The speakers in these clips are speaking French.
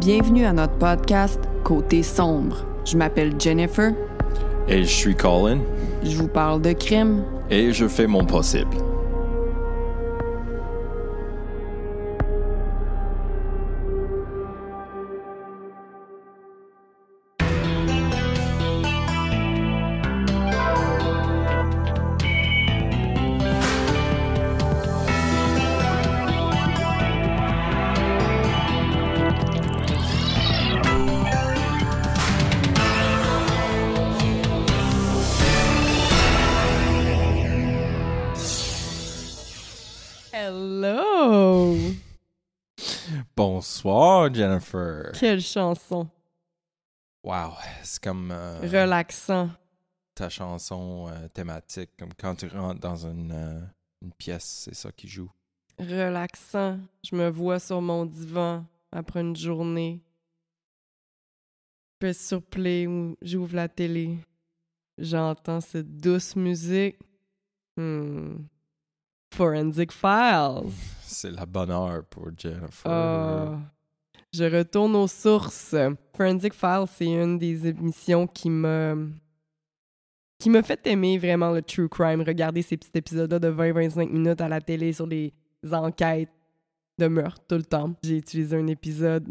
Bienvenue à notre podcast Côté sombre. Je m'appelle Jennifer. Et je suis Colin. Je vous parle de crime. Et je fais mon possible. Jennifer. Quelle chanson! Wow, c'est comme euh, Relaxant. ta chanson euh, thématique, comme quand tu rentres dans une, euh, une pièce, c'est ça qui joue. Relaxant. Je me vois sur mon divan après une journée. Je sur play ou j'ouvre la télé. J'entends cette douce musique. Hmm. Forensic Files. C'est la bonne heure pour Jennifer. Ah. Je retourne aux sources. Forensic Files, c'est une des émissions qui m'a qui m'a fait aimer vraiment le true crime. Regarder ces petits épisodes de 20-25 minutes à la télé sur des enquêtes de meurtre tout le temps. J'ai utilisé un épisode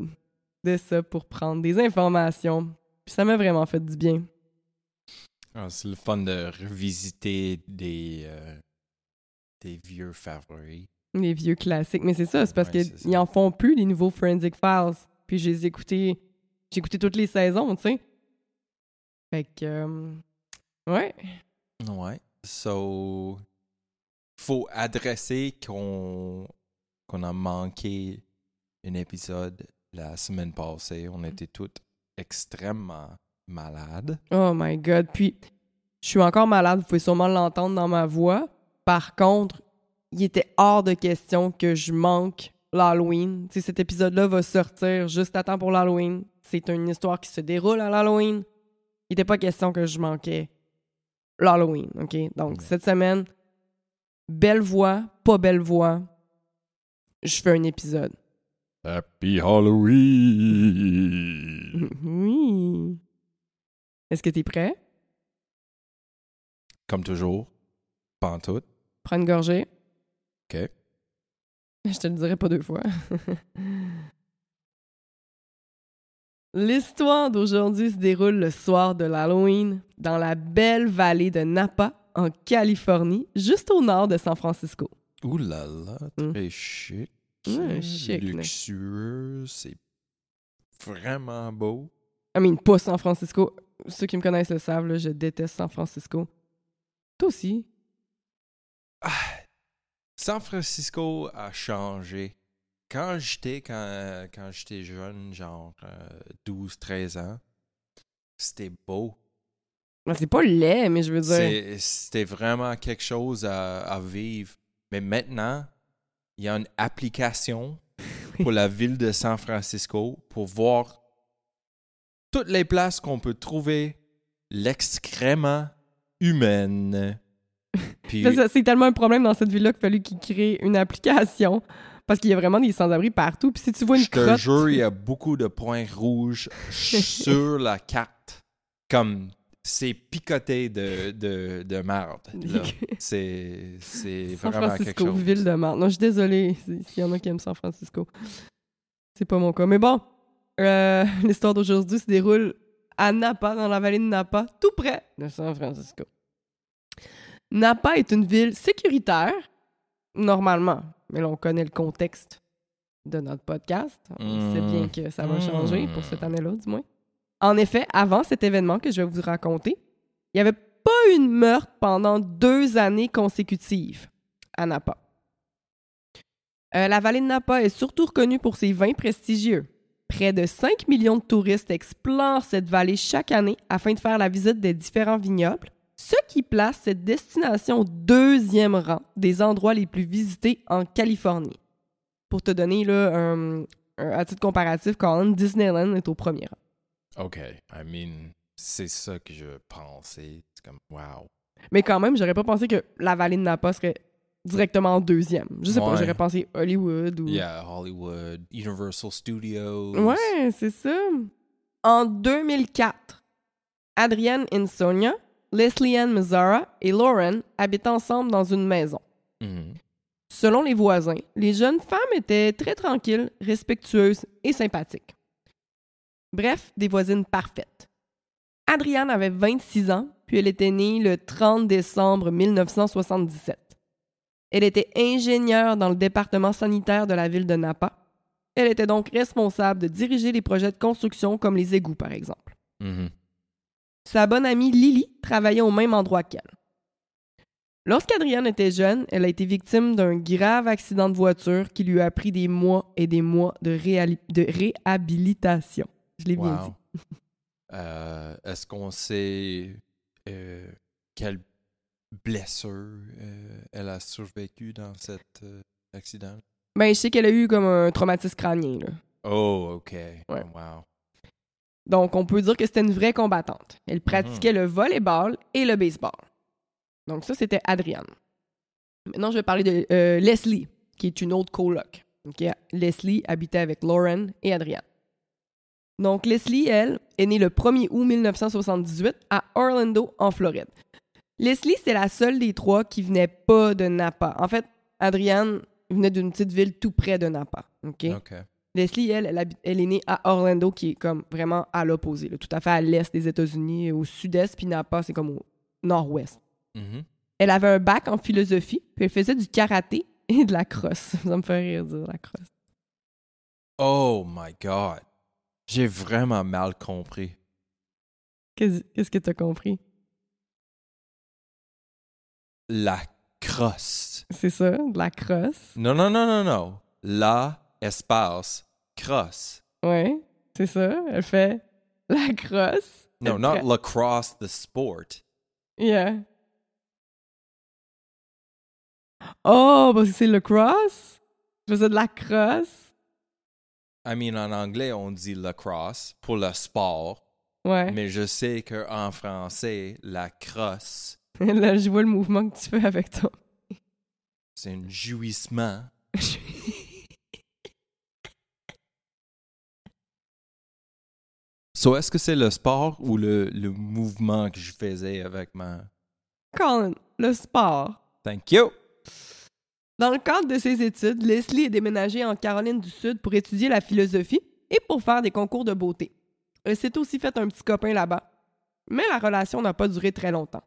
de ça pour prendre des informations. Puis ça m'a vraiment fait du bien. Ah, c'est le fun de revisiter des, euh, des vieux favoris. Les vieux classiques. Mais c'est ça, c'est parce Ouais, qu'ils en font plus, les nouveaux Forensic Files. Puis je les ai écoutés. J'ai écouté toutes les saisons, tu sais. Fait que. euh, ouais. Ouais. So, faut adresser qu'on qu'on a manqué un épisode la semaine passée. On était toutes extrêmement malades. Oh my god. Puis, je suis encore malade, vous pouvez sûrement l'entendre dans ma voix. Par contre, il était hors de question que je manque l'Halloween. Tu sais, cet épisode-là va sortir juste à temps pour l'Halloween. C'est une histoire qui se déroule à l'Halloween. Il n'était pas question que je manquais l'Halloween, OK? Donc, cette semaine, belle voix, pas belle voix, je fais un épisode. Happy Halloween! oui. Est-ce que t'es prêt? Comme toujours, pantoute. Prends une gorgée. OK. Je te le dirai pas deux fois. L'histoire d'aujourd'hui se déroule le soir de l'Halloween dans la belle vallée de Napa, en Californie, juste au nord de San Francisco. Ouh là là, Mm. très chic. Ouais, chic. Luxueux, c'est vraiment beau. I mean, pas San Francisco. Ceux qui me connaissent le savent, là, je déteste San Francisco. Toi aussi. San Francisco a changé. Quand j'étais quand, quand j'étais jeune, genre 12-13 ans, c'était beau. C'est pas laid, mais je veux dire. C'était vraiment quelque chose à, à vivre. Mais maintenant, il y a une application pour la ville de San Francisco pour voir toutes les places qu'on peut trouver l'excrément humaine. Puis, C'est tellement un problème dans cette ville-là qu'il a fallu qu'ils créent une application. Parce qu'il y a vraiment des sans-abri partout. Puis si tu vois une je te crotte. jure, il y a beaucoup de points rouges sur la carte. Comme c'est picoté de, de, de merde. là. C'est vraiment quelque Francisco, chose. ville de merde. Non, je suis désolée si- s'il y en a qui aiment San Francisco. C'est pas mon cas. Mais bon, euh, l'histoire d'aujourd'hui se déroule à Napa, dans la vallée de Napa, tout près de San Francisco. Napa est une ville sécuritaire, normalement. Mais là, on connaît le contexte de notre podcast. On sait Mm. bien que ça va changer pour cette année-là, du moins. En effet, avant cet événement que je vais vous raconter, il n'y avait pas eu de meurtre pendant deux années consécutives à Napa. Euh, la vallée de Napa est surtout reconnue pour ses vins prestigieux. Près de 5 millions de touristes explorent cette vallée chaque année afin de faire la visite des différents vignobles, ce qui place cette destination au deuxième rang des endroits les plus visités en Californie. Pour te donner là, un, un- à titre comparatif, Colin, Disneyland est au premier rang. OK. I mean, c'est ça que je pensais. C'est comme, wow. Mais quand même, j'aurais pas pensé que la vallée de Napa serait directement en deuxième. Je sais pas, Ouais. j'aurais pensé Hollywood ou. Yeah, Hollywood, Universal Studios. Ouais, c'est ça. En 2004, Adrienne Insonia, Leslie Ann Mazzara et Lauren habitent ensemble dans une maison. Mhm. Selon les voisins, les jeunes femmes étaient très tranquilles, respectueuses et sympathiques. Bref, des voisines parfaites. Adrienne avait 26 ans, puis elle était née le 30 décembre 1977. Elle était ingénieure dans le département sanitaire de la ville de Napa. Elle était donc responsable de diriger les projets de construction comme les égouts, par exemple. Mhm. Sa bonne amie Lily travaillait au même endroit qu'elle. Lorsqu'Adrienne était jeune, elle a été victime d'un grave accident de voiture qui lui a pris des mois et des mois de, réhabilitation. Je l'ai bien dit. Euh, Est-ce qu'on sait euh, quelle blessure euh, elle a survécu dans cet euh, accident? Ben, je sais qu'elle a eu comme un traumatisme crânien. là. Oh, OK. Ouais. Wow. Donc, on peut dire que c'était une vraie combattante. Elle pratiquait le volleyball et le baseball. Donc, ça, c'était Adrienne. Maintenant, je vais parler de euh, Leslie, qui est une autre coloc. Ok, Leslie habitait avec Lauren et Adrienne. Donc, Leslie, elle, est née le 1er août 1978 à Orlando, en Floride. Leslie, c'est la seule des trois qui venait pas de Napa. En fait, Adrienne venait d'une petite ville tout près de Napa. OK? OK. Leslie, elle, elle, habite- elle est née à Orlando, qui est comme vraiment à l'opposé, tout à fait à l'est des États-Unis, au sud-est, puis Napa, c'est comme au nord-ouest. Mhm. Elle avait un bac en philosophie, puis elle faisait du karaté et de la crosse. Ça me fait rire dire la crosse. Oh my God. J'ai vraiment mal compris. Qu'est-ce qu'est-ce que t'as compris? La crosse. C'est ça, de la crosse. Non, non, non, non, non. La espace crosse. Ouais, c'est ça. Elle fait la crosse. No, not lacrosse, the sport. Yeah. Oh, parce que c'est le cross? Je faisais de la crosse. I mean, en anglais, on dit lacrosse pour le sport, Ouais. mais je sais qu'en français, la crosse, Là, je vois le mouvement que tu fais avec toi. c'est un jouissement. So, est-ce que c'est le sport ou le, le mouvement que je faisais avec ma... Colin, le sport. Thank you! Dans le cadre de ses études, Leslie est déménagée en Caroline du Sud pour étudier la philosophie et pour faire des concours de beauté. Elle s'est aussi fait un petit copain là-bas. Mais la relation n'a pas duré très longtemps.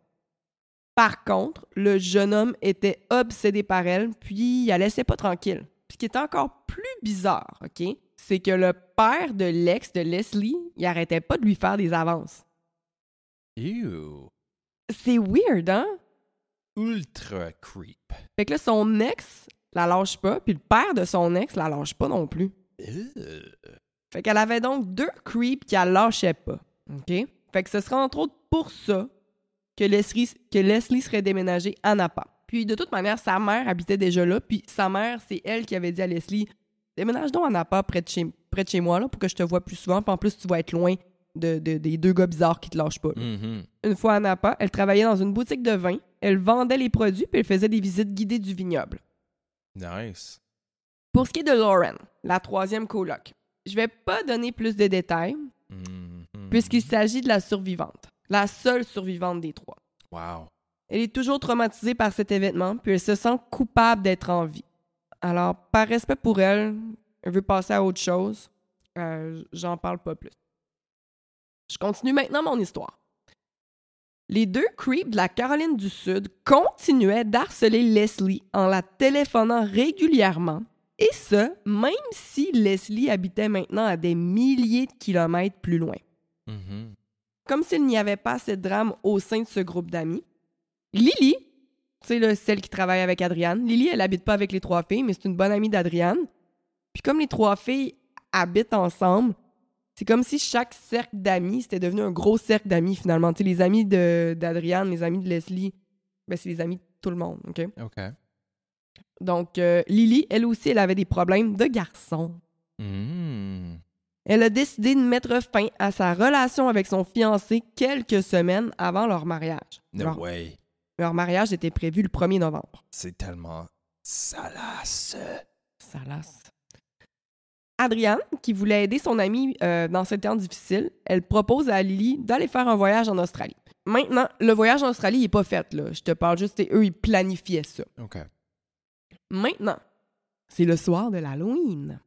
Par contre, le jeune homme était obsédé par elle, puis il la laissait pas tranquille. Puis ce qui est encore plus bizarre, OK, c'est que le père de l'ex de Leslie, il arrêtait pas de lui faire des avances. Ew! C'est weird, hein? Ultra creep. Fait que là, son ex la lâche pas, puis le père de son ex la lâche pas non plus. Ew. Fait qu'elle avait donc deux creeps qui la lâchaient pas. OK? Fait que ce serait entre autres pour ça que Leslie, que Leslie serait déménagée à Napa. Puis de toute manière, sa mère habitait déjà là, puis sa mère, c'est elle qui avait dit à Leslie Déménage donc à Napa près de chez, près de chez moi là, pour que je te vois plus souvent, puis en plus, tu vas être loin de, de- des deux gars bizarres qui te lâchent pas. Mhm. Une fois à Napa, elle travaillait dans une boutique de vin, elle vendait les produits, puis elle faisait des visites guidées du vignoble. Nice. Pour ce qui est de Lauren, la troisième coloc, je vais pas donner plus de détails Mhm. puisqu'il s'agit de la survivante, la seule survivante des trois. Wow. Elle est toujours traumatisée par cet événement, puis elle se sent coupable d'être en vie. Alors, par respect pour elle, elle veut passer à autre chose. Euh, J'en parle pas plus. Je continue maintenant mon histoire. Les deux creeps de la Caroline du Sud continuaient d'harceler Leslie en la téléphonant régulièrement, et ce, même si Leslie habitait maintenant à des milliers de kilomètres plus loin. Mhm. Comme s'il n'y avait pas assez de drame au sein de ce groupe d'amis. Lily, c'est là, celle qui travaille avec Adriane. Lily, elle habite pas avec les trois filles, mais c'est une bonne amie d'Adriane. Puis comme les trois filles habitent ensemble, c'est comme si chaque cercle d'amis, c'était devenu un gros cercle d'amis finalement. Tu sais, les amis de- d'Adriane, les amis de Leslie, ben, c'est les amis de tout le monde, OK? OK. Donc, euh, Lily, elle aussi, elle avait des problèmes de garçon. Mhm. Elle a décidé de mettre fin à sa relation avec son fiancé quelques semaines avant leur mariage. No way. Leur mariage était prévu le 1er novembre. C'est tellement salace. Salace. Adrienne, qui voulait aider son amie euh, dans ce temps difficile, elle propose à Lily d'aller faire un voyage en Australie. Maintenant, le voyage en Australie n'est pas fait, là. Je te parle juste, et eux, ils planifiaient ça. OK. Maintenant, c'est le soir de l'Halloween.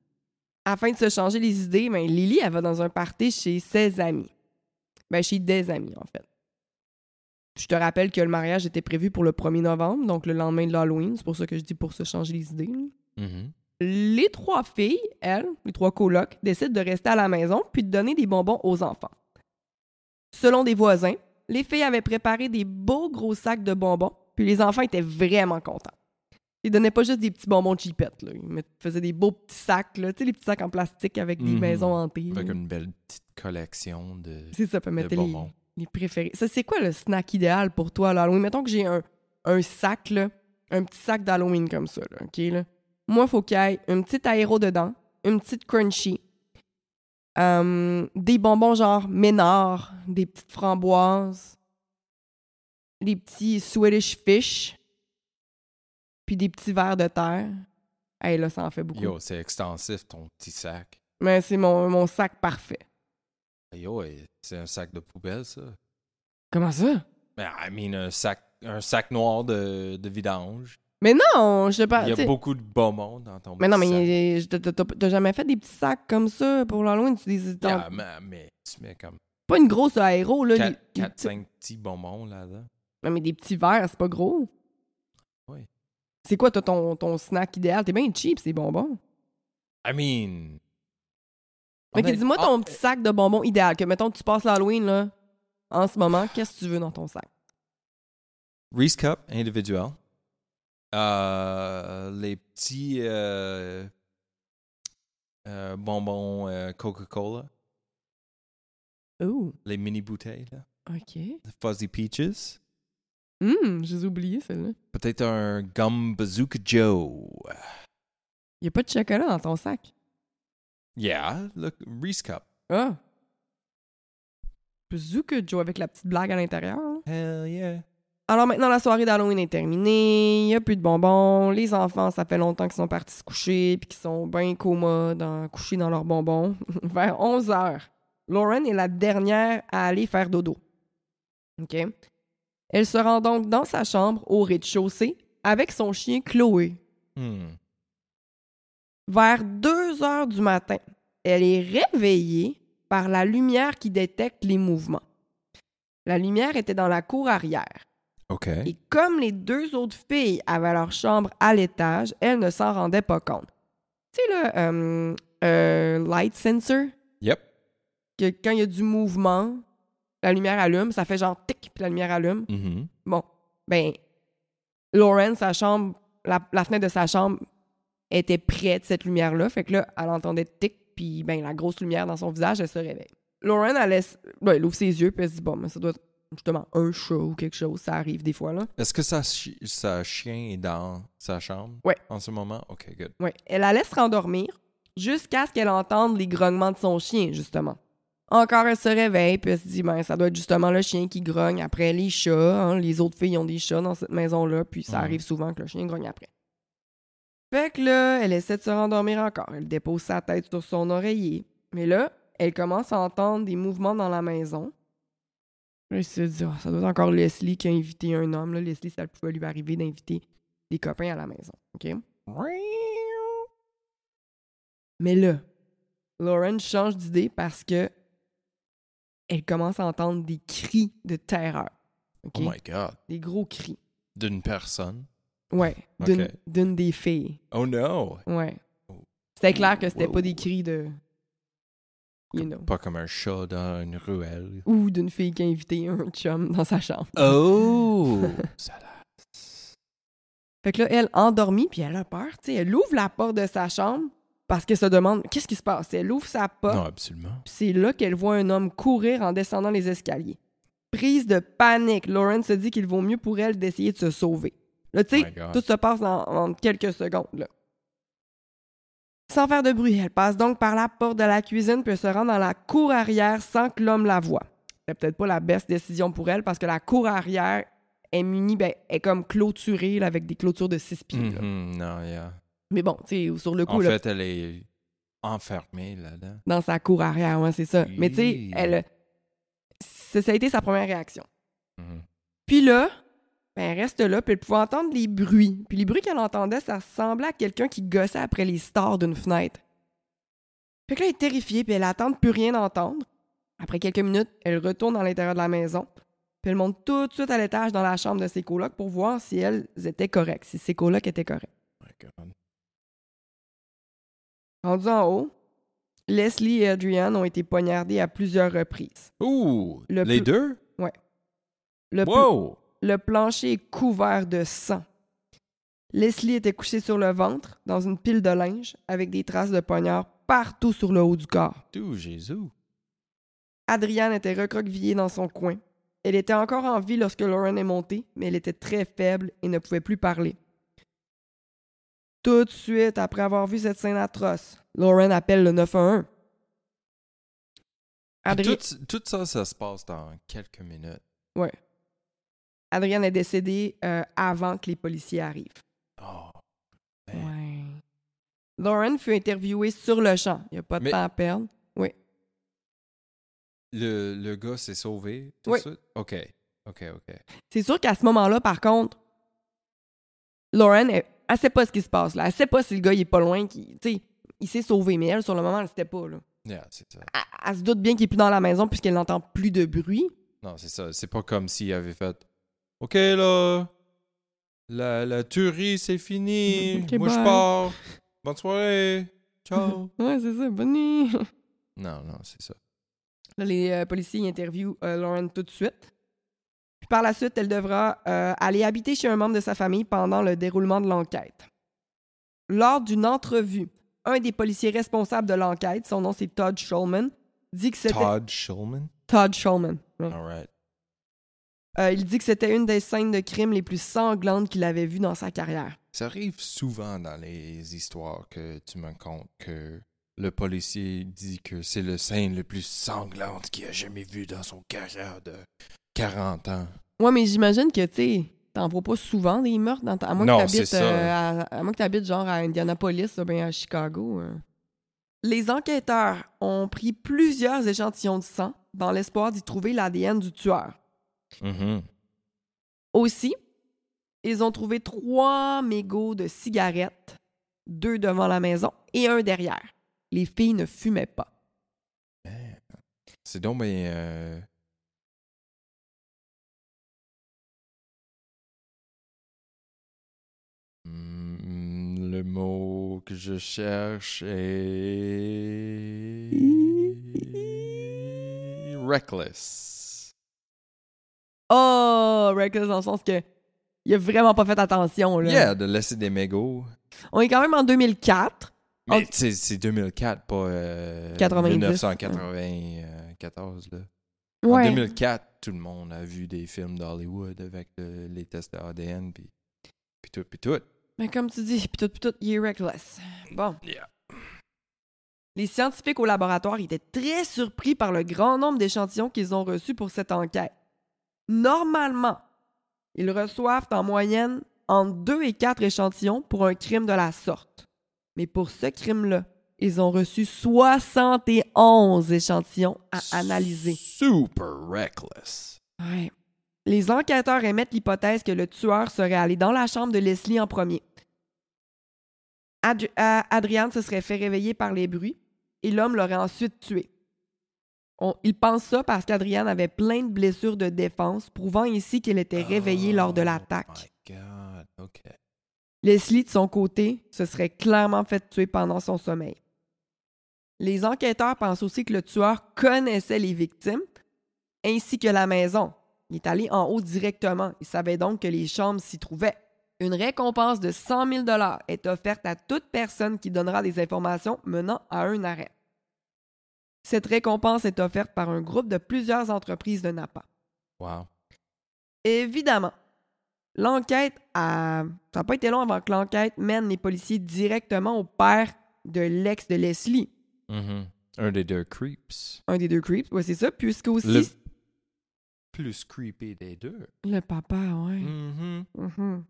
Afin de se changer les idées, ben, Lily, elle va dans un party chez ses amis. Ben, chez des amis, en fait. Je te rappelle que le mariage était prévu pour le 1er novembre, donc le lendemain de l'Halloween. C'est pour ça que je dis pour se changer les idées. Mhm. Les trois filles, elles, les trois colocs, décident de rester à la maison puis de donner des bonbons aux enfants. Selon des voisins, les filles avaient préparé des beaux gros sacs de bonbons, puis les enfants étaient vraiment contents. Ils donnaient pas juste des petits bonbons cheapettes, là. Ils faisaient des beaux petits sacs, là. Tu sais, les petits sacs en plastique avec des Mhm. maisons hantées. Avec là. une belle petite collection de, C'est ça, peut de mettre les, bonbons. Les préférés. Ça, c'est quoi le snack idéal pour toi, là? Halloween? Mettons que j'ai un, un sac, là, un petit sac d'Halloween comme ça, là, OK, là? Moi, il faut qu'il y ait une petite aéro dedans, une petite crunchy, euh, des bonbons genre Ménard, des petites framboises, des petits Swedish fish, puis des petits vers de terre. Hey, là, ça en fait beaucoup. Yo, c'est extensif ton petit sac. Mais c'est mon, mon sac parfait. Yo, eh, c'est un sac de poubelle, ça. Comment ça? Mais I mean, un sac, un sac noir de, de vidange. Mais non, je sais pas. Il y a t'sais- beaucoup de bonbons dans ton Mais non, mais t'as- jamais fait des petits sacs comme ça pour l'Halloween? Tu dis. Yeah, mais, mais tu mets comme Pas une grosse aéro, là. des- des 4-5 petits- petits bonbons là-dedans. Mais des petits verres, c'est pas gros. Oui. C'est quoi, toi, ton, ton snack idéal? T'es bien cheap, ces bonbons. I mean... Dis-moi Ah, ton petit sac de bonbons idéal. Que, mettons, tu passes l'Halloween, là, en ce moment, qu'est-ce que tu veux dans ton sac? Reese Cup individuel. Euh, les petits euh, euh, bonbons Coca-Cola. Oh, Les mini bouteilles, là. OK. Fuzzy Peaches. Hum, j'ai oublié celle-là. Peut-être un Gum Bazooka Joe. Y a pas de chocolat dans ton sac? Yeah, look, Reese Cup. Ah! Bazooka Joe avec la petite blague à l'intérieur, là. Hell yeah. Alors maintenant, la soirée d'Halloween est terminée. Il n'y a plus de bonbons. Les enfants, ça fait longtemps qu'ils sont partis se coucher puis qu'ils sont bien commodes, en- couchés dans leurs bonbons. Vers 11 heures, Lauren est la dernière à aller faire dodo. OK? Elle se rend donc dans sa chambre au rez-de-chaussée avec son chien Chloé. Hmm. Vers 2 heures du matin, elle est réveillée par la lumière qui détecte les mouvements. La lumière était dans la cour arrière. Et comme les deux autres filles avaient leur chambre à l'étage, elles ne s'en rendaient pas compte. Tu sais, le euh, euh, light sensor, Yep. que quand il y a du mouvement, la lumière allume, ça fait genre tic, puis la lumière allume. Mhm. Bon, ben, Lauren, sa chambre, la, la fenêtre de sa chambre était près de cette lumière-là. Fait que là, elle entendait tic, puis ben, la grosse lumière dans son visage, elle se réveille. Lauren, elle, laisse, ben, elle ouvre ses yeux, puis elle se dit, bon, mais ça doit être justement un chat ou quelque chose. Ça arrive des fois, là. Est-ce que sa, chi- sa chien est dans sa chambre? Ouais. en ce moment? OK, good. Ouais, elle la laisse rendormir jusqu'à ce qu'elle entende les grognements de son chien, justement. Encore, elle se réveille, puis elle se dit, ben, ça doit être justement le chien qui grogne après les chats. hein. Les autres filles ont des chats dans cette maison-là, puis ça arrive souvent que le chien grogne après. Fait que là, elle essaie de se rendormir encore. Elle dépose sa tête sur son oreiller. Mais là, elle commence à entendre des mouvements dans la maison. Elle se dit, Ah, ça doit être encore Leslie qui a invité un homme. Là. Leslie, ça pouvait lui arriver d'inviter des copains à la maison. OK? Mais là, Lauren change d'idée parce que elle commence à entendre des cris de terreur. Oh my God. Des gros cris. D'une personne? Ouais, d'une des filles. Oh no! Ouais. C'était clair que c'était Wow. pas des cris de. You know. Pas comme un chat dans une ruelle. Ou d'une fille qui a invité un chum dans sa chambre. Oh! Ça l'a- Fait que là, elle, endormie, puis elle a peur. Tu sais, elle ouvre la porte de sa chambre parce qu'elle se demande qu'est-ce qui se passe? Elle ouvre sa porte. Non, absolument. Puis c'est là qu'elle voit un homme courir en descendant les escaliers. Prise de panique, Lauren se dit qu'il vaut mieux pour elle d'essayer de se sauver. Là, tu Oh sais, God. tout se passe en, en quelques secondes. Là. Sans faire de bruit, elle passe donc par la porte de la cuisine puis elle se rend dans la cour arrière sans que l'homme la voie. C'est peut-être pas la best décision pour elle parce que la cour arrière est munie, ben, est comme clôturée là, avec des clôtures de six pieds. Mhm, Non, yeah. Mais bon, tu sais, sur le coup, En là, fait, elle est enfermée là-dedans. dans sa cour arrière, ouais, c'est ça. Mais tu sais, elle. Ça, ça a été sa première réaction. Mhm. Puis là, ben, elle reste là, puis elle pouvait entendre les bruits. Puis les bruits qu'elle entendait, ça ressemblait à quelqu'un qui gossait après les stars d'une fenêtre. Fait que là, elle est terrifiée, puis elle attend de plus rien entendre. Après quelques minutes, elle retourne à l'intérieur de la maison, puis elle monte tout de suite à l'étage dans la chambre de ses colocs pour voir si elles étaient correctes, si ses colocs étaient corrects. My God. Rendus en haut, Leslie et Adrian ont été poignardés à plusieurs reprises. Ouh! Le les plus- deux? Le, pl- Wow! Le plancher est couvert de sang. Leslie était couchée sur le ventre, dans une pile de linge, avec des traces de poignard partout sur le haut du corps. Tout Jésus. Adrienne était recroquevillée dans son coin. Elle était encore en vie lorsque Lauren est montée, mais elle était très faible et ne pouvait plus parler. Tout de suite, après avoir vu cette scène atroce, Lauren appelle le 911. Puis Adri- Tout, tout ça, ça se passe dans quelques minutes. Ouais. Adrienne est décédée euh, avant que les policiers arrivent. Oh. Ouais. Lauren fut interviewée sur le champ. Il n'y a pas de Mais- temps à perdre. Le, le gars s'est sauvé tout Oui. de suite? OK. OK, OK. C'est sûr qu'à ce moment-là, par contre, Lauren, elle, elle sait pas ce qui se passe là. Elle sait pas si le gars il est pas loin. Qui, il s'est sauvé, mais elle, sur le moment, elle ne sait pas. Là. Yeah, c'est ça. Elle, elle se doute bien qu'il est plus dans la maison puisqu'elle n'entend plus de bruit. Non, c'est ça. C'est pas comme s'il avait fait OK, là. La, la tuerie, c'est fini. Ok, Moi, je pars. Bonne soirée. Ciao. Ouais, c'est ça. Bonne nuit. non, non, c'est ça. Là, les euh, policiers interviewent euh, Lauren tout de suite. Puis par la suite, elle devra euh, aller habiter chez un membre de sa famille pendant le déroulement de l'enquête. Lors d'une entrevue, un des policiers responsables de l'enquête, son nom c'est Todd Shulman, dit que c'était Todd Shulman? Todd Shulman. ouais. All right. Euh, il dit que c'était une des scènes de crime les plus sanglantes qu'il avait vues dans sa carrière. Ça arrive souvent dans les histoires que tu me comptes que le policier dit que c'est le scène le plus sanglante qu'il a jamais vu dans son carrière de 40 ans. Ouais, mais j'imagine que tu sais, t'en vois pas souvent des meurtres dans ta... à moins Non, que t'habites euh, à, à moins que t'habites genre à Indianapolis ou bien à Chicago. euh. Les enquêteurs ont pris plusieurs échantillons de sang dans l'espoir d'y trouver l'ADN du tueur. Mhm. Aussi, ils ont trouvé trois mégots de cigarettes, deux devant la maison et un derrière. Les filles ne fumaient pas. C'est donc ben, euh, le mot que je cherche est reckless. Oh, reckless dans le sens que il a vraiment pas fait attention. Là. Yeah, de laisser des mégots. On est quand même en 2004. Mais c'est 2004, pas euh, 90, 1994. Là. En Ouais. 2004, tout le monde a vu des films d'Hollywood avec le- les tests d'ADN, puis puis tout, puis tout. Mais comme tu dis, pis tout, pis tout, il est reckless. Bon. Yeah. Les scientifiques au laboratoire étaient très surpris par le grand nombre d'échantillons qu'ils ont reçus pour cette enquête. Normalement, ils reçoivent en moyenne entre 2 et 4 échantillons pour un crime de la sorte. Mais pour ce crime-là, ils ont reçu 71 échantillons à analyser. Super reckless. Ouais. Les enquêteurs émettent l'hypothèse que le tueur serait allé dans la chambre de Leslie en premier. Ad euh, Adrian se serait fait réveiller par les bruits et l'homme l'aurait ensuite tué. On- ils pensent ça parce qu'Adrian avait plein de blessures de défense, prouvant ici qu'elle était réveillée lors de Oh l'attaque. my God, OK. Leslie, de son côté, se serait clairement fait tuer pendant son sommeil. Les enquêteurs pensent aussi que le tueur connaissait les victimes ainsi que la maison. Il est allé en haut directement. Il savait donc que les chambres s'y trouvaient. Une récompense de 100 000 est offerte à toute personne qui donnera des informations menant à un arrêt. Cette récompense est offerte par un groupe de plusieurs entreprises de Napa. Wow. Évidemment, l'enquête a. Ça n'a pas été long avant que l'enquête mène les policiers directement au père de l'ex de Leslie, Mhm. Un des deux creeps. un des deux creeps. Ouais, c'est ça. Puisque aussi. Le- plus creepy des deux. Le papa, ouais. Mhm. Mhm.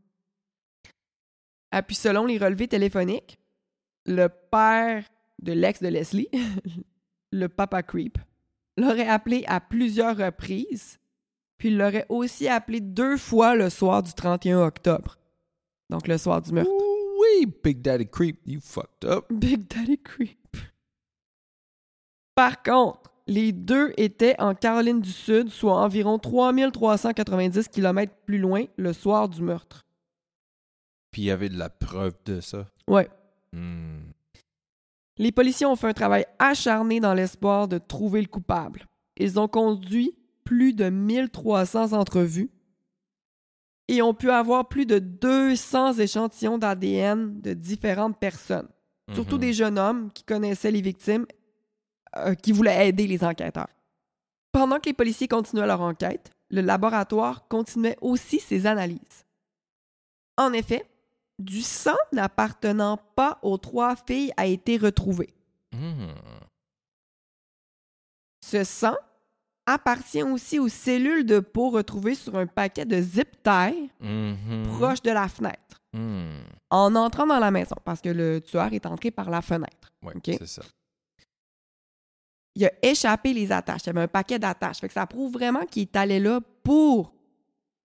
Ah, puis selon les relevés téléphoniques, le père de l'ex de Leslie, le papa creep, l'aurait appelé à plusieurs reprises, puis il l'aurait aussi appelé deux fois le soir du 31 octobre. Donc le soir du meurtre. Oui, Big Daddy Creep, you fucked up. Big Daddy Creep. Par contre, les deux étaient en Caroline du Sud, soit environ 3390 km plus loin le soir du meurtre. Puis il y avait de la preuve de ça. Ouais. Hmm. Les policiers ont fait un travail acharné dans l'espoir de trouver le coupable. Ils ont conduit plus de 1300 entrevues et ont pu avoir plus de 200 échantillons d'ADN de différentes personnes, surtout Mhm. des jeunes hommes qui connaissaient les victimes, euh, qui voulaient aider les enquêteurs. Pendant que les policiers continuaient leur enquête, le laboratoire continuait aussi ses analyses. En effet, du sang n'appartenant pas aux trois filles a été retrouvé. Hmm. Ce sang appartient aussi aux cellules de peau retrouvées sur un paquet de zip tie Mhm. proche de la fenêtre, Hmm. en entrant dans la maison, parce que le tueur est entré par la fenêtre. Ok? c'est ça. Il a échappé les attaches. Il y avait un paquet d'attaches. Fait que ça prouve vraiment qu'il est allé là pour,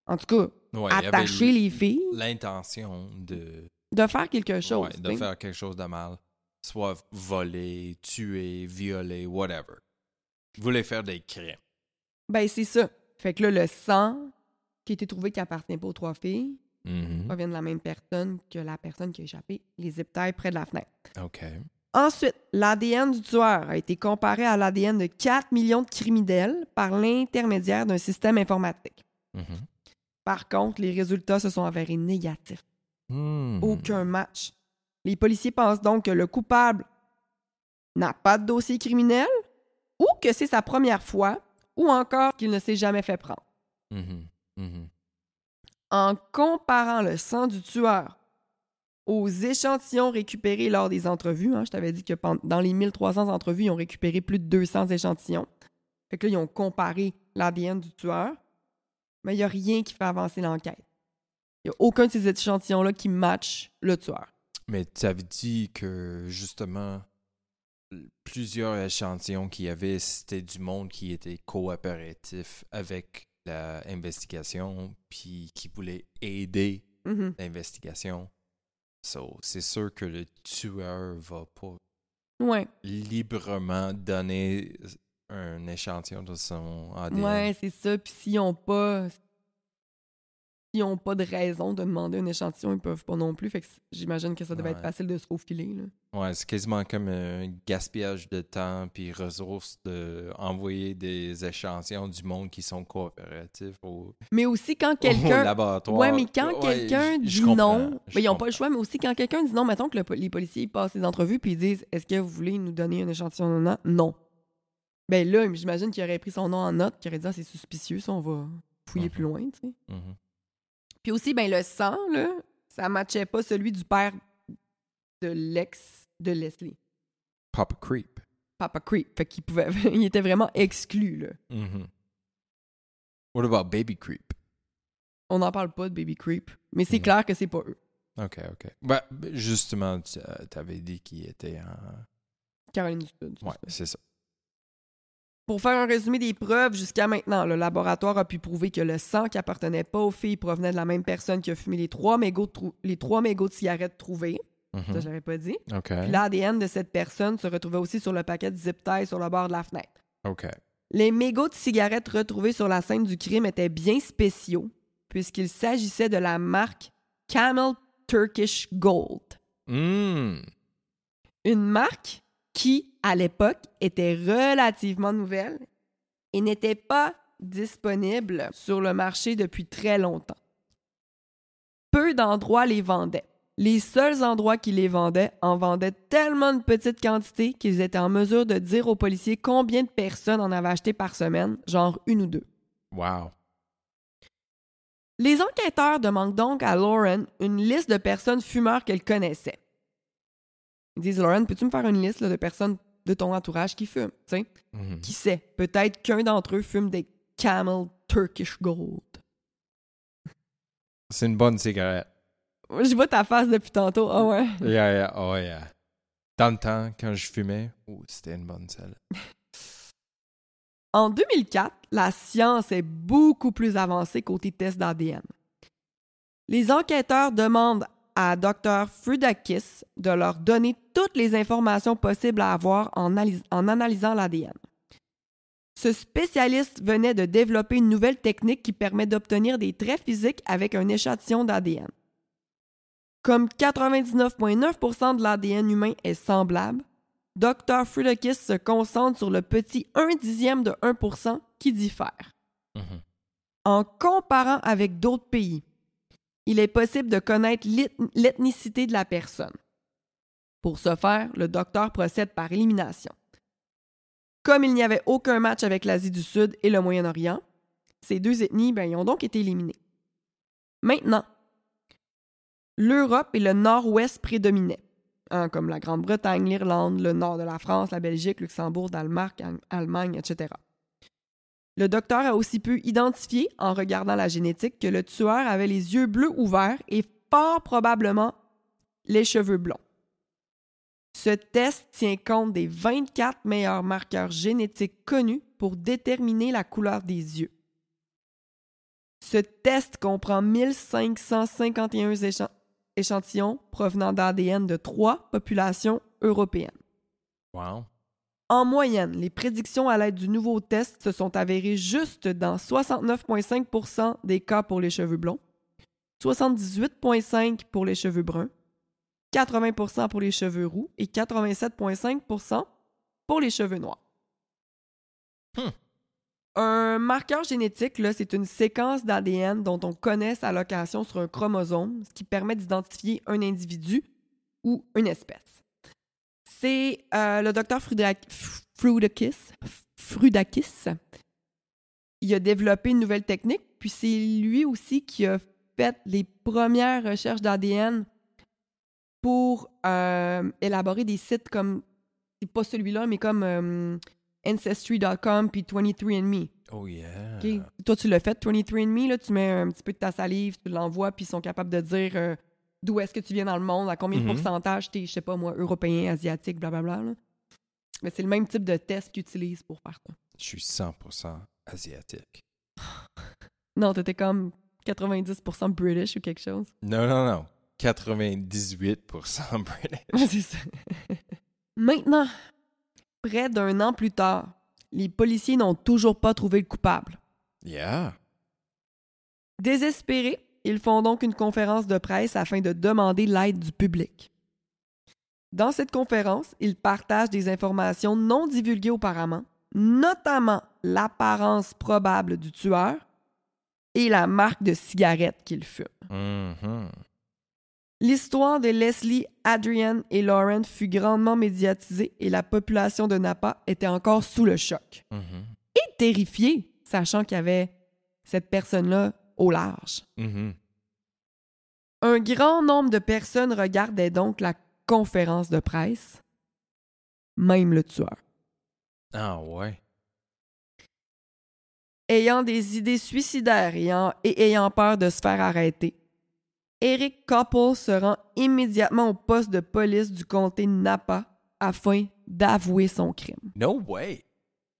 en tout cas, Ouais, attacher les filles, L'intention de, de faire quelque chose. ouais, de faire quelque chose de mal. Soit voler, tuer, violer, whatever. Il voulait faire des crimes. Ben, c'est ça. Fait que là, le sang qui a été trouvé qui appartient pas aux trois filles Mhm. provient de la même personne que la personne qui a échappé les ties près de la fenêtre. OK. Ensuite, l'ADN du tueur a été comparé à l'ADN de 4 millions de criminels par l'intermédiaire d'un système informatique. Mhm. Par contre, les résultats se sont avérés négatifs. Hmm. Aucun match. Les policiers pensent donc que le coupable n'a pas de dossier criminel ou que c'est sa première fois ou encore qu'il ne s'est jamais fait prendre. Mhm. Mhm. En comparant le sang du tueur aux échantillons récupérés lors des entrevues, hein, je t'avais dit que dans les 1300 entrevues, ils ont récupéré plus de 200 échantillons. Fait que là, ils ont comparé l'ADN du tueur, mais il n'y a rien qui fait avancer l'enquête. Il n'y a aucun de ces échantillons-là qui match le tueur. Mais tu avais dit que justement, plusieurs échantillons qu'il y avait, c'était du monde qui était coopératif avec l'investigation, puis qui voulait aider Mhm. l'investigation. So, c'est sûr que le tueur va pas Ouais, librement donner un échantillon de son ADN. ouais, c'est ça. Puis s'ils n'ont pas, s'ils ont pas de raison de demander un échantillon, ils peuvent pas non plus. Fait que j'imagine que ça devait être facile de se faufiler. Là. Ouais, c'est quasiment comme un gaspillage de temps puis ressources de envoyer des échantillons du monde qui sont coopératifs au, Mais aussi quand quelqu'un. laboratoire. Ouais, mais quand Ouais, quelqu'un dit non, ben, ils n'ont pas le choix, mais aussi quand quelqu'un dit non, mettons que le les policiers passent les entrevues puis ils disent Est-ce que vous voulez nous donner un échantillon de nom? Non. Ben là, j'imagine qu'il aurait pris son nom en note, qu'il aurait dit Ah, c'est suspicieux, ça, on va fouiller Mhm. plus loin, tu sais. Mhm. Puis aussi, ben le sang, là, ça matchait pas celui du père de l'ex de Leslie, Papa Creep. Papa Creep. Fait qu'il pouvait. il était vraiment exclu, là. Mhm. What about Baby Creep? On n'en parle pas de Baby Creep, mais c'est clair que c'est pas eux. Ok, ok. Ben, justement, tu avais dit qu'il était en. Caroline du Sud. Ouais, c'est ça. Pour faire un résumé des preuves, jusqu'à maintenant, le laboratoire a pu prouver que le sang qui appartenait pas aux filles provenait de la même personne qui a fumé les trois mégots de, les trois mégots de cigarettes trouvés. Mhm. Ça, je l'avais pas dit. Puis l'ADN de cette personne se retrouvait aussi sur le paquet de zip tie sur le bord de la fenêtre. Ok. Les mégots de cigarettes retrouvés sur la scène du crime étaient bien spéciaux, puisqu'il s'agissait de la marque Camel Turkish Gold. Hmm. Une marque qui, à l'époque, était relativement nouvelle et n'était pas disponible sur le marché depuis très longtemps. Peu d'endroits les vendaient. Les seuls endroits qui les vendaient en vendaient tellement de petites quantités qu'ils étaient en mesure de dire aux policiers combien de personnes en avaient acheté par semaine, genre une ou deux. Wow. Les enquêteurs demandent donc à Lauren une liste de personnes fumeurs qu'elle connaissait. Ils disent Lauren, peux-tu me faire une liste là, de personnes de ton entourage qui fument? Sais, Mhm. qui sait? Peut-être qu'un d'entre eux fume des Camel Turkish Gold. C'est une bonne cigarette. Je vois ta face depuis tantôt. Ah ouais. Yeah, yeah, oh yeah. Dans le temps, quand je fumais, oh, c'était une bonne celle. En 2004, la science est beaucoup plus avancée côté test d'ADN. Les enquêteurs demandent à Dr. Frudakis de leur donner toutes les informations possibles à avoir en, analys- en analysant l'ADN. Ce spécialiste venait de développer une nouvelle technique qui permet d'obtenir des traits physiques avec un échantillon d'ADN. Comme 99,9% de l'ADN humain est semblable, Dr. Frudakis se concentre sur le petit 1 dixième de 1% qui diffère. Mhm. En comparant avec d'autres pays, il est possible de connaître l'eth- l'ethnicité de la personne. Pour ce faire, le docteur procède par élimination. Comme il n'y avait aucun match avec l'Asie du Sud et le Moyen-Orient, ces deux ethnies ben, ont donc été éliminées. Maintenant, l'Europe et le Nord-Ouest prédominaient, hein, comme la Grande-Bretagne, l'Irlande, le nord de la France, la Belgique, Luxembourg, Danemark, etc. Le docteur a aussi pu identifier, en regardant la génétique, que le tueur avait les yeux bleus ouverts et fort probablement les cheveux blonds. Ce test tient compte des 24 meilleurs marqueurs génétiques connus pour déterminer la couleur des yeux. Ce test comprend 1551 écha- échantillons provenant d'ADN de trois populations européennes. Wow. En moyenne, les prédictions à l'aide du nouveau test se sont avérées justes dans 69,5% des cas pour les cheveux blonds, 78,5 pour les cheveux bruns, 80% pour les cheveux roux et 87,5% pour les cheveux noirs. Hmm. Un marqueur génétique, c'est une séquence d'ADN dont on connaît sa location sur un chromosome, ce qui permet d'identifier un individu ou une espèce. C'est euh, le docteur Frudak- Frudakis, Frudakis. Il a développé une nouvelle technique, puis c'est lui aussi qui a fait les premières recherches d'ADN pour euh, élaborer des sites comme, c'est pas celui-là, mais comme euh, Ancestry.com puis 23andMe. Oh yeah. Toi, tu l'as fait, 23andMe, là, tu mets un petit peu de ta salive, tu l'envoies, puis ils sont capables de dire euh, d'où est-ce que tu viens dans le monde, à combien de Mhm. pourcentage t'es, je sais pas moi, européen, asiatique, blablabla. là. Mais c'est le même type de test qu'ils utilisent pour faire ça. Je suis 100% asiatique. Non, t'étais comme 90% British ou quelque chose. Non, non, non. 98% British. Ouais, c'est ça. Maintenant, près d'un an plus tard, les policiers n'ont toujours pas trouvé le coupable. Yeah. Désespérés, ils font donc une conférence de presse afin de demander l'aide du public. Dans cette conférence, ils partagent des informations non divulguées auparavant, notamment l'apparence probable du tueur et la marque de cigarette qu'il fume. Mhm. L'histoire de Leslie, Adrian et Lauren fut grandement médiatisée et la population de Napa était encore sous le choc Mhm. et terrifiée, sachant qu'il y avait cette personne-là au large. Mhm. Un grand nombre de personnes regardaient donc la conférence de presse, même le tueur. Ah ouais. Ayant des idées suicidaires et ayant peur de se faire arrêter, Eric Koppel se rend immédiatement au poste de police du comté de Napa afin d'avouer son crime. No way.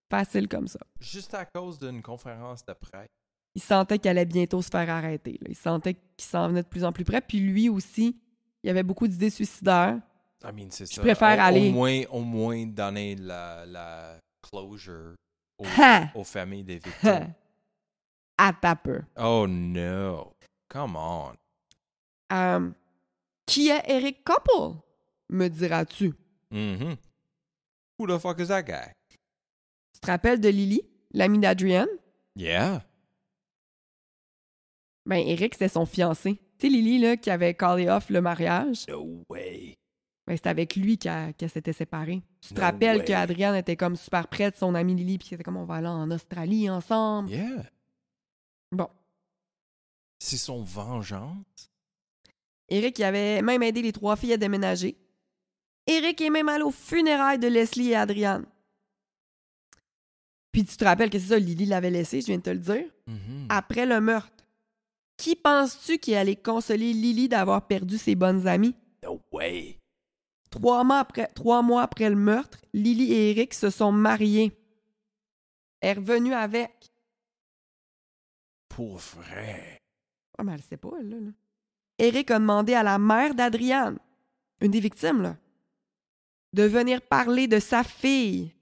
Facile comme ça. Juste à cause d'une conférence de presse. Il sentait qu'il allait bientôt se faire arrêter. là. Il sentait qu'il s'en venait de plus en plus près. Puis lui aussi, il avait beaucoup d'idées suicidaires. I mean, c'est Je ça. préfère au, aller- Au moins, au moins donner la, la closure aux, Ha! aux familles des victimes. à ta peu. oh no. Come on. Euh, qui est Eric Koppel? Me diras-tu? Mhm. Who the fuck is that guy? Tu te rappelles de Lily, l'amie d'Adrian? Yeah. Ben, Eric, c'était son fiancé. Tu sais, Lily, là, qui avait callé off le mariage, No way. ben, c'était avec lui qu'elle s'était séparée. Tu te No rappelles qu'Adrian était comme super près de son amie Lily, puis c'était comme on va aller en Australie ensemble. Yeah. Bon. C'est son vengeance? Eric, il avait même aidé les trois filles à déménager. Eric est même allé aux funérailles de Leslie et Adrian. Puis tu te rappelles que c'est ça, Lily l'avait laissé, je viens de te le dire. Mhm. Après le meurtre, qui penses-tu qui allait consoler Lily d'avoir perdu ses bonnes amies? No way. Trois mois après, trois mois après le meurtre, Lily et Eric se sont mariés. Elle est revenue avec. Pour vrai. Ah, mais elle sait pas, elle, là. là. Eric a demandé à la mère d'Adriane, une des victimes, là, de venir parler de sa fille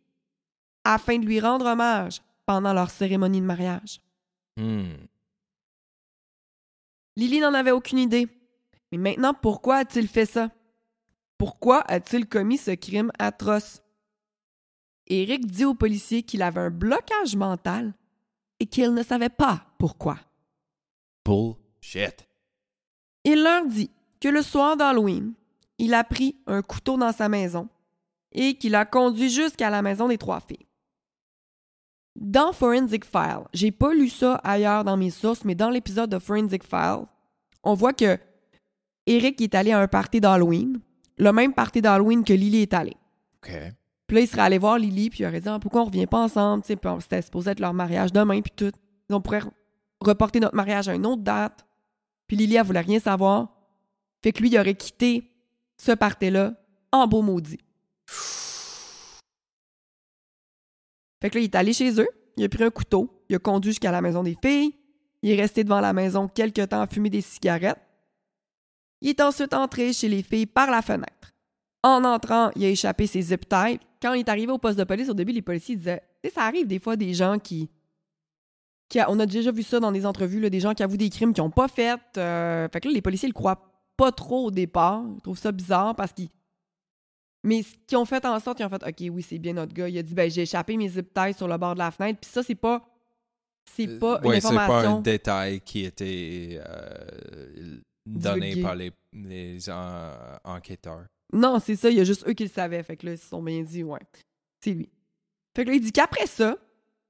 afin de lui rendre hommage pendant leur cérémonie de mariage. Hmm. Lily n'en avait aucune idée. Mais maintenant, pourquoi a-t-il fait ça? Pourquoi a-t-il commis ce crime atroce? Eric dit aux policiers qu'il avait un blocage mental et qu'il ne savait pas pourquoi. Bullshit. Il leur dit que le soir d'Halloween, il a pris un couteau dans sa maison et qu'il a conduit jusqu'à la maison des trois filles. Dans Forensic File, j'ai pas lu ça ailleurs dans mes sources, mais dans l'épisode de Forensic File, on voit que Eric est allé à un party d'Halloween, le même party d'Halloween que Lily est allée. OK. Puis là, il serait allé voir Lily, puis il aurait dit Ah, pourquoi on revient pas ensemble, c'était supposé être leur mariage demain, puis tout. On pourrait re- reporter notre mariage à une autre date. Puis Lily, elle voulait rien savoir. Fait que lui, il aurait quitté ce party-là en beau maudit. Là, il est allé chez eux, il a pris un couteau, il a conduit jusqu'à la maison des filles, il est resté devant la maison quelque temps à fumer des cigarettes. Il est ensuite entré chez les filles par la fenêtre. En entrant, il a échappé ses zip. Quand il est arrivé au poste de police, au début, les policiers disaient ça arrive des fois des gens qui. on a déjà vu ça dans des entrevues, des gens qui avouent des crimes qu'ils n'ont pas fait. euh, fait que là, les policiers le croient pas trop au départ. Ils trouvent ça bizarre parce qu'ils. Mais ce qu'ils ont fait en sorte, ils ont fait OK, oui, c'est bien notre gars. Il a dit ben, J'ai échappé mes zip ties sur le bord de la fenêtre. Puis ça, c'est pas. C'est pas une Euh, ouais, c'est pas un détail qui était euh, donné Divulgué. par les, les en- enquêteurs. Non, c'est ça, il y a juste eux qui le savaient. Fait que là, ils se sont bien dit, ouais, c'est lui. Fait que là, il dit qu'après ça,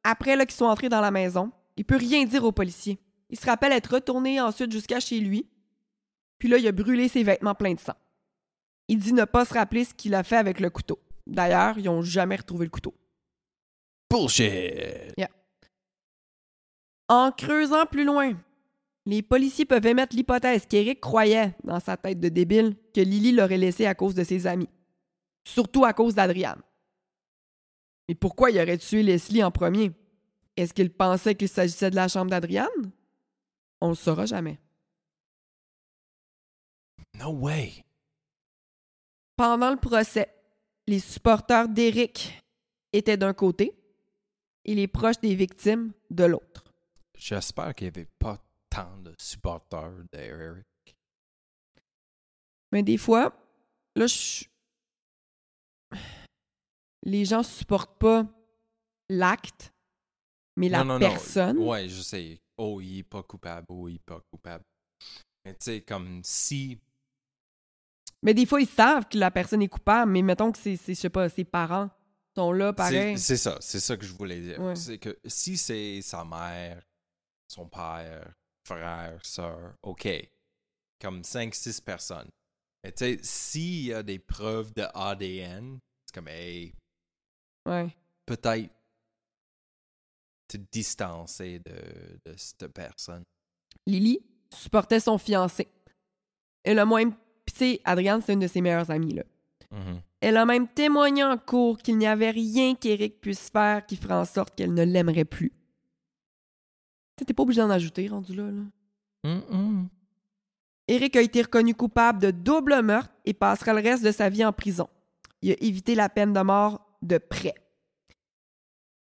après là, qu'ils sont entrés dans la maison, il peut rien dire aux policiers. Il se rappelle être retourné ensuite jusqu'à chez lui. Puis là, il a brûlé ses vêtements pleins de sang. Il dit ne pas se rappeler ce qu'il a fait avec le couteau. D'ailleurs, ils ont jamais retrouvé le couteau. Bullshit! En creusant plus loin, les policiers peuvent émettre l'hypothèse qu'Éric croyait, dans sa tête de débile, que Lily l'aurait laissé à cause de ses amis. Surtout à cause d'Adriane. Mais pourquoi il aurait tué Leslie en premier? Est-ce qu'il pensait qu'il s'agissait de la chambre d'Adriane? On le saura jamais. No way! Pendant le procès, les supporters d'Éric étaient d'un côté et les proches des victimes de l'autre. J'espère qu'il n'y avait pas tant de supporters d'Eric. Mais des fois, là, je... les gens supportent pas l'acte, mais la non, personne. non. Ouais, je sais. Oh, il est pas coupable. Oh, il est pas coupable. Mais tu sais, comme si. Mais des fois, ils savent que la personne est coupable, mais mettons que c'est, je sais pas, ses parents sont là, pareil. C'est ça, c'est ça que je voulais dire. Ouais. C'est que si c'est sa mère, son père, frère, soeur, OK. Comme 5-6 personnes. Mais tu sais, s'il y a des preuves de ADN, c'est comme, hey, Ouais. peut-être te distancer de, de cette personne. Lily supportait son fiancé. Elle a même. Puis, tu sais, Adrienne, c'est une de ses meilleures amies, là. Mhm. Elle a même témoigné en cours qu'il n'y avait rien qu'Éric puisse faire qui ferait en sorte qu'elle ne l'aimerait plus. Tu T'es pas obligé d'en ajouter, rendu là, là. Mhm. Eric a été reconnu coupable de double meurtre et passera le reste de sa vie en prison. Il a évité la peine de mort de près.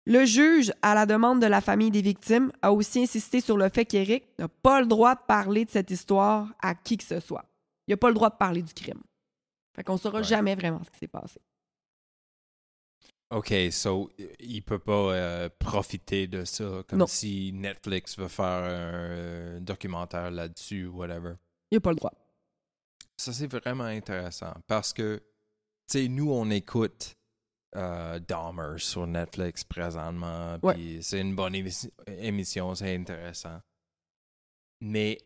Le juge, à la demande de la famille des victimes, a aussi insisté sur le fait qu'Éric n'a pas le droit de parler de cette histoire à qui que ce soit. Il n'a pas le droit de parler du crime. Fait qu'on saura Ouais. jamais vraiment ce qui s'est passé. OK, so il peut pas euh, profiter de ça comme Non. si Netflix veut faire un documentaire là-dessus ou whatever. Il n'a pas le droit. Ça, c'est vraiment intéressant parce que, tu sais, nous, on écoute euh, Dahmer sur Netflix présentement, puis c'est une bonne émi- émission, c'est intéressant. Mais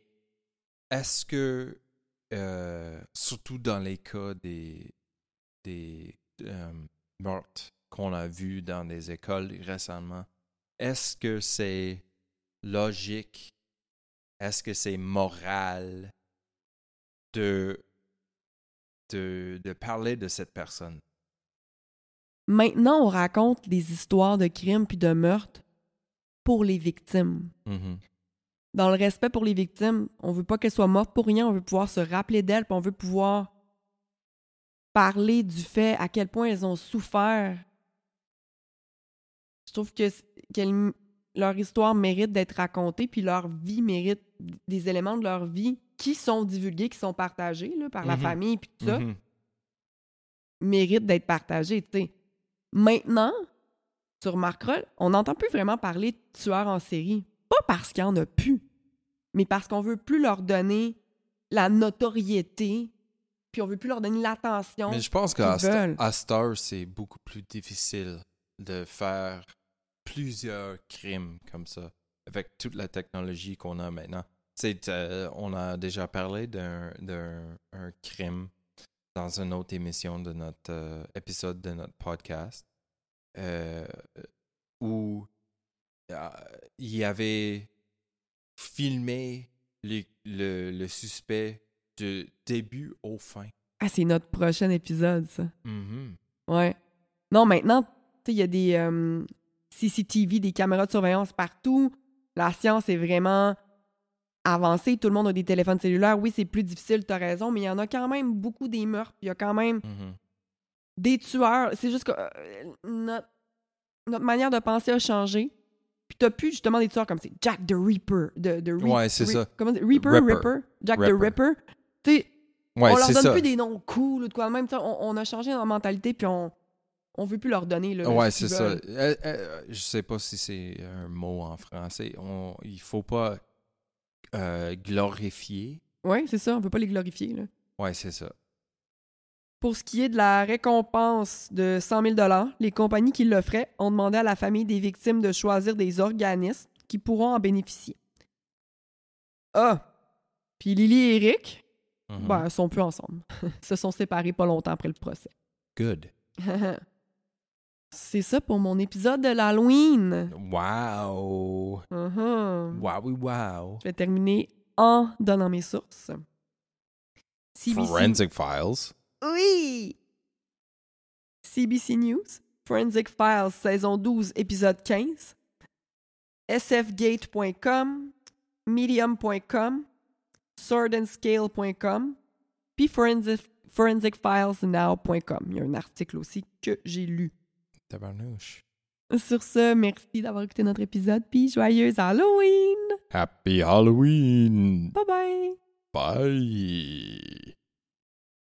est-ce que, euh, surtout dans les cas des, des euh, meurtres qu'on a vus dans des écoles récemment, est-ce que c'est logique, est-ce que c'est moral de, de, de parler de cette personne? Maintenant, on raconte des histoires de crimes puis de meurtres pour les victimes. Mhm. Dans le respect pour les victimes, on veut pas qu'elles soient mortes pour rien, on veut pouvoir se rappeler d'elles, puis on veut pouvoir parler du fait à quel point elles ont souffert. Je trouve que leur histoire mérite d'être racontée, puis leur vie mérite des éléments de leur vie qui sont divulgués, qui sont partagés là, par la Mhm. famille, puis tout ça, Mhm. méritent d'être partagés. tu sais. Maintenant, tu remarqueras, on n'entend plus vraiment parler de tueurs en série. Pas parce qu'il n'y en a plus, mais parce qu'on veut plus leur donner la notoriété, puis on veut plus leur donner l'attention. Mais je pense qu'à Star, c'est beaucoup plus difficile de faire plusieurs crimes comme ça avec toute la technologie qu'on a maintenant. Euh, on a déjà parlé d'un d'un- un crime dans une autre émission de notre euh, épisode de notre podcast euh, où il avait filmé le, le, le suspect de début au fin. Ah, c'est notre prochain épisode, ça. Mhm. Ouais. Non, maintenant, il y a des euh, CCTV, des caméras de surveillance partout. La science est vraiment avancée. Tout le monde a des téléphones cellulaires. Oui, c'est plus difficile, t'as raison, mais il y en a quand même beaucoup des meurtres. Il y a quand même Mhm. des tueurs. C'est juste que euh, notre, notre manière de penser a changé. T'as plus justement des tueurs comme c'est Jack the Reaper. De, de Re- Ouais, c'est Re- ça. Comment? Reaper, Ripper. Ripper. Jack the Ripper. Tu sais, Ouais, on leur donne ça. plus des noms cool ou de quoi même. sais, On, on a changé notre mentalité, puis on, on veut plus leur donner. Là, Ouais, c'est ça. Euh, euh, je sais pas si c'est un mot en français. On, il faut pas euh, glorifier. Ouais, c'est ça. On veut pas les glorifier. Là. Ouais, c'est ça. Pour ce qui est de la récompense de 100 000 les compagnies qui l'offraient ont demandé à la famille des victimes de choisir des organismes qui pourront en bénéficier. Ah! Puis Lily et Eric, Mhm. ben, sont plus ensemble. Se sont séparés pas longtemps après le procès. Good. C'est ça pour mon épisode de l'Halloween. Wow. Mhm. Wow, wow. Je vais terminer en donnant mes sources. CBC. Forensic Files. Oui! CBC News, Forensic Files, saison 12, épisode 15, sfgate.com, medium.com, swordandscale.com, puis forensic, forensicfilesnow.com. Il y a un article aussi que j'ai lu. Tabarnouche. Sur ce, merci d'avoir écouté notre épisode, puis joyeux Halloween! Happy Halloween. Bye bye! Bye.